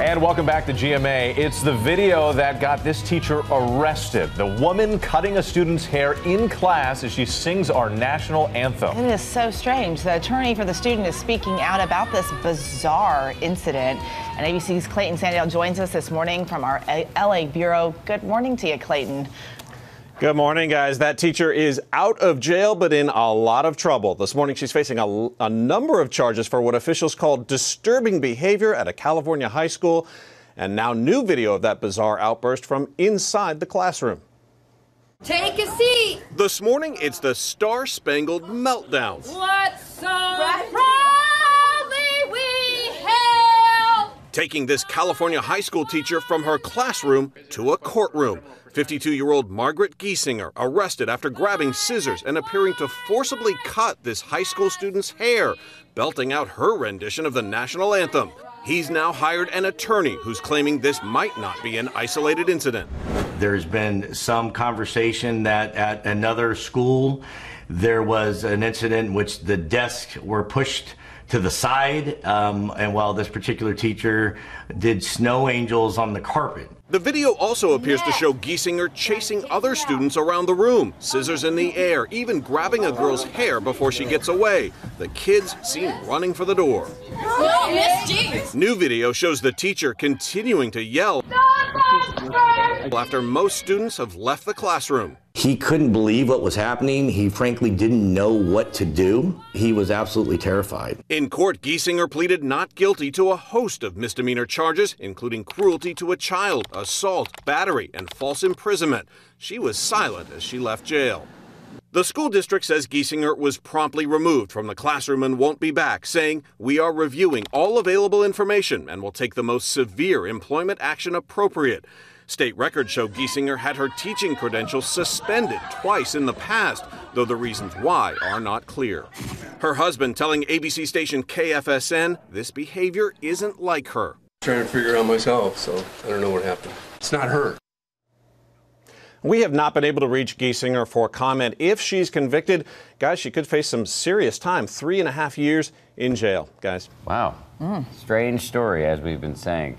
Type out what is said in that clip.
And welcome back to GMA. It's the video that got this teacher arrested. The woman cutting a student's hair in class as she sings our national anthem. It is so strange. The attorney for the student is speaking out about this bizarre incident. And ABC's Clayton Sandell joins us this morning from our LA Bureau. Good morning to you, Clayton. Good morning, guys. That teacher is out of jail, but in a lot of trouble. This morning, she's facing a, a, number of charges for what officials call disturbing behavior at a California high school. And now, new video of that bizarre outburst from inside the classroom. Take a seat. This morning, it's the Star Spangled Meltdown. What so proudly Taking this California high school teacher from her classroom to a courtroom. 52 year old Margaret Gieszinger arrested after grabbing scissors and appearing to forcibly cut this high school student's hair, belting out her rendition of the national anthem. He's now hired an attorney who's claiming this might not be an isolated incident. There's been some conversation that at another school there was an incident in which the desks were pushed to the side, um, and while this particular teacher did snow angels on the carpet. The video also appears to show Gieszinger chasing other students around the room, scissors in the air, even grabbing a girl's hair before she gets away. The kids seen running for the door. New video shows the teacher continuing to yell after most students have left the classroom. He couldn't believe what was happening. He frankly didn't know what to do. He was absolutely terrified. In court, Gieszinger pleaded not guilty to a host of misdemeanor charges, including cruelty to a child, assault, battery, and false imprisonment. She was silent as she left jail. The school district says Gieszinger was promptly removed from the classroom and won't be back, saying, We are reviewing all available information and will take the most severe employment action appropriate. State records show Gieszinger had her teaching credentials suspended twice in the past, though the reasons why are not clear. Her husband telling ABC station KFSN this behavior isn't like her. Trying to figure out myself, so I don't know what happened. It's not her. We have not been able to reach Gieszinger for comment. If she's convicted, guys, she could face some serious time three and a half years in jail, guys. Wow. Mm. Strange story, as we've been saying.